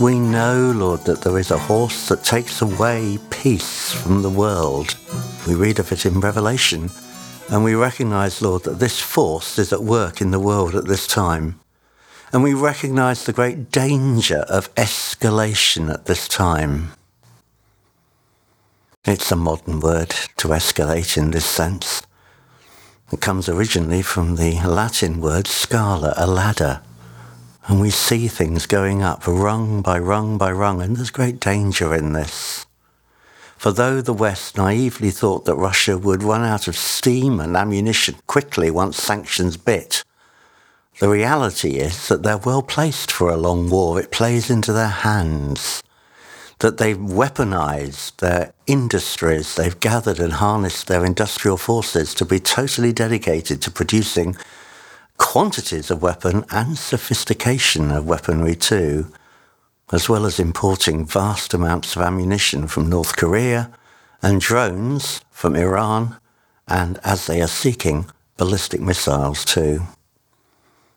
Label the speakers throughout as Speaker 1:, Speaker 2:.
Speaker 1: We know, Lord, that there is a horse that takes away peace from the world. We read of it in Revelation, and we recognize, Lord, that this force is at work in the world at this time. And we recognize the great danger of escalation at this time. It's a modern word to escalate in this sense. It comes originally from the Latin word scala, a ladder. And we see things going up rung by rung by rung, and there's great danger in this. For though the West naively thought that Russia would run out of steam and ammunition quickly once sanctions bit, the reality is that they're well placed for a long war. It plays into their hands. That they've weaponized their industries, they've gathered and harnessed their industrial forces to be totally dedicated to producing quantities of weapon and sophistication of weaponry too, as well as importing vast amounts of ammunition from North Korea and drones from Iran, and as they are seeking, ballistic missiles too.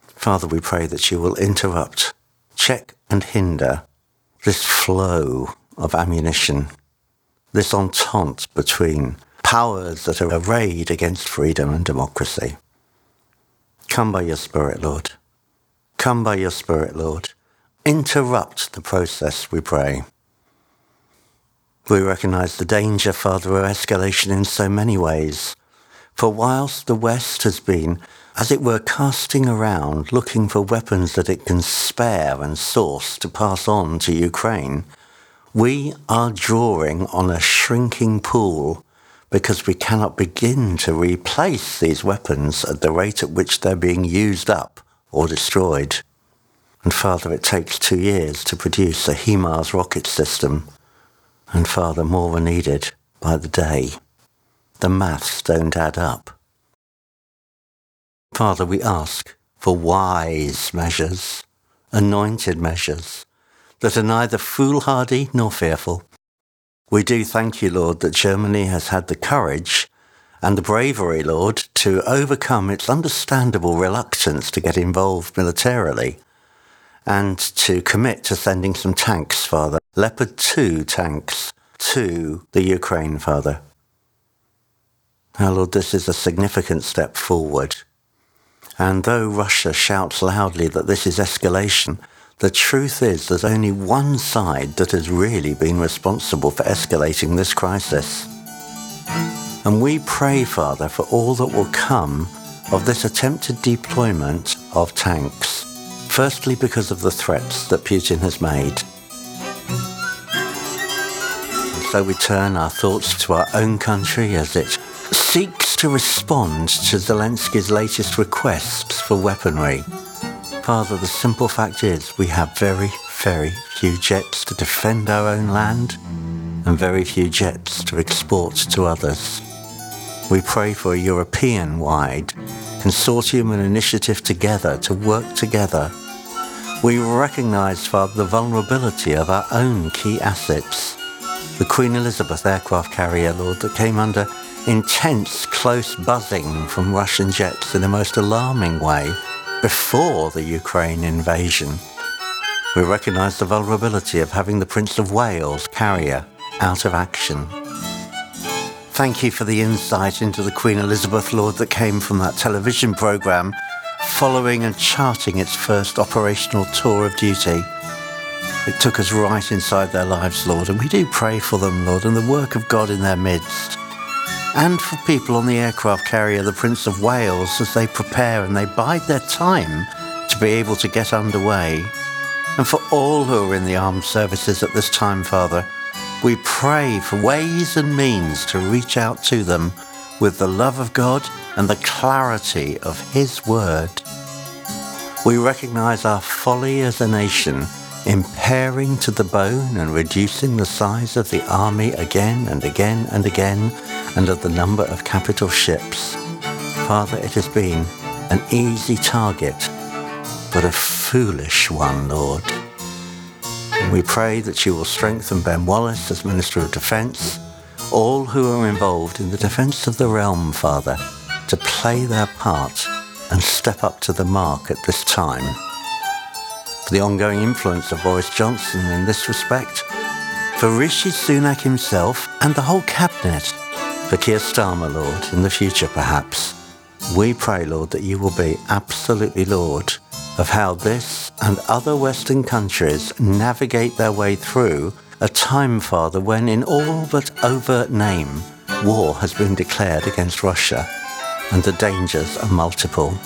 Speaker 1: Father, we pray that you will interrupt, check and hinder this flow of ammunition, this entente between powers that are arrayed against freedom and democracy. Come by your Spirit, Lord. Come by your Spirit, Lord. Interrupt the process, we pray. We recognize the danger, Father, of escalation in so many ways. For whilst the West has been, as it were, casting around, looking for weapons that it can spare and source to pass on to Ukraine, we are drawing on a shrinking pool because we cannot begin to replace these weapons at the rate at which they're being used up or destroyed. And Father, it takes two years to produce a HIMARS rocket system. And Father, more are needed by the day. The maths don't add up. Father, we ask for wise measures, anointed measures, that are neither foolhardy nor fearful, we do thank you, Lord, that Germany has had the courage and the bravery, Lord, to overcome its understandable reluctance to get involved militarily and to commit to sending some tanks, Father, Leopard 2 tanks to the Ukraine, Father. Now, Lord, this is a significant step forward. And though Russia shouts loudly that this is escalation, the truth is there's only one side that has really been responsible for escalating this crisis. And we pray, Father, for all that will come of this attempted deployment of tanks. Firstly, because of the threats that Putin has made. So we turn our thoughts to our own country as it seeks to respond to Zelensky's latest requests for weaponry. Father, the simple fact is we have very, very few jets to defend our own land and very few jets to export to others. We pray for a European-wide consortium and initiative together to work together. We recognise, Father, the vulnerability of our own key assets. The Queen Elizabeth aircraft carrier, Lord, that came under intense, close buzzing from Russian jets in a most alarming way before the Ukraine invasion. We recognise the vulnerability of having the Prince of Wales carrier out of action. Thank you for the insight into the Queen Elizabeth Lord that came from that television programme following and charting its first operational tour of duty. It took us right inside their lives, Lord, and we do pray for them, Lord, and the work of God in their midst and for people on the aircraft carrier the Prince of Wales as they prepare and they bide their time to be able to get underway. And for all who are in the armed services at this time, Father, we pray for ways and means to reach out to them with the love of God and the clarity of His Word. We recognize our folly as a nation impairing to the bone and reducing the size of the army again and again and again and of the number of capital ships. Father, it has been an easy target, but a foolish one, Lord. And we pray that you will strengthen Ben Wallace as Minister of Defence, all who are involved in the defence of the realm, Father, to play their part and step up to the mark at this time. For the ongoing influence of Boris Johnson in this respect, for Rishi Sunak himself and the whole cabinet, for Keir Starmer, Lord, in the future perhaps. We pray, Lord, that you will be absolutely Lord of how this and other Western countries navigate their way through a time, Father, when in all but overt name, war has been declared against Russia and the dangers are multiple.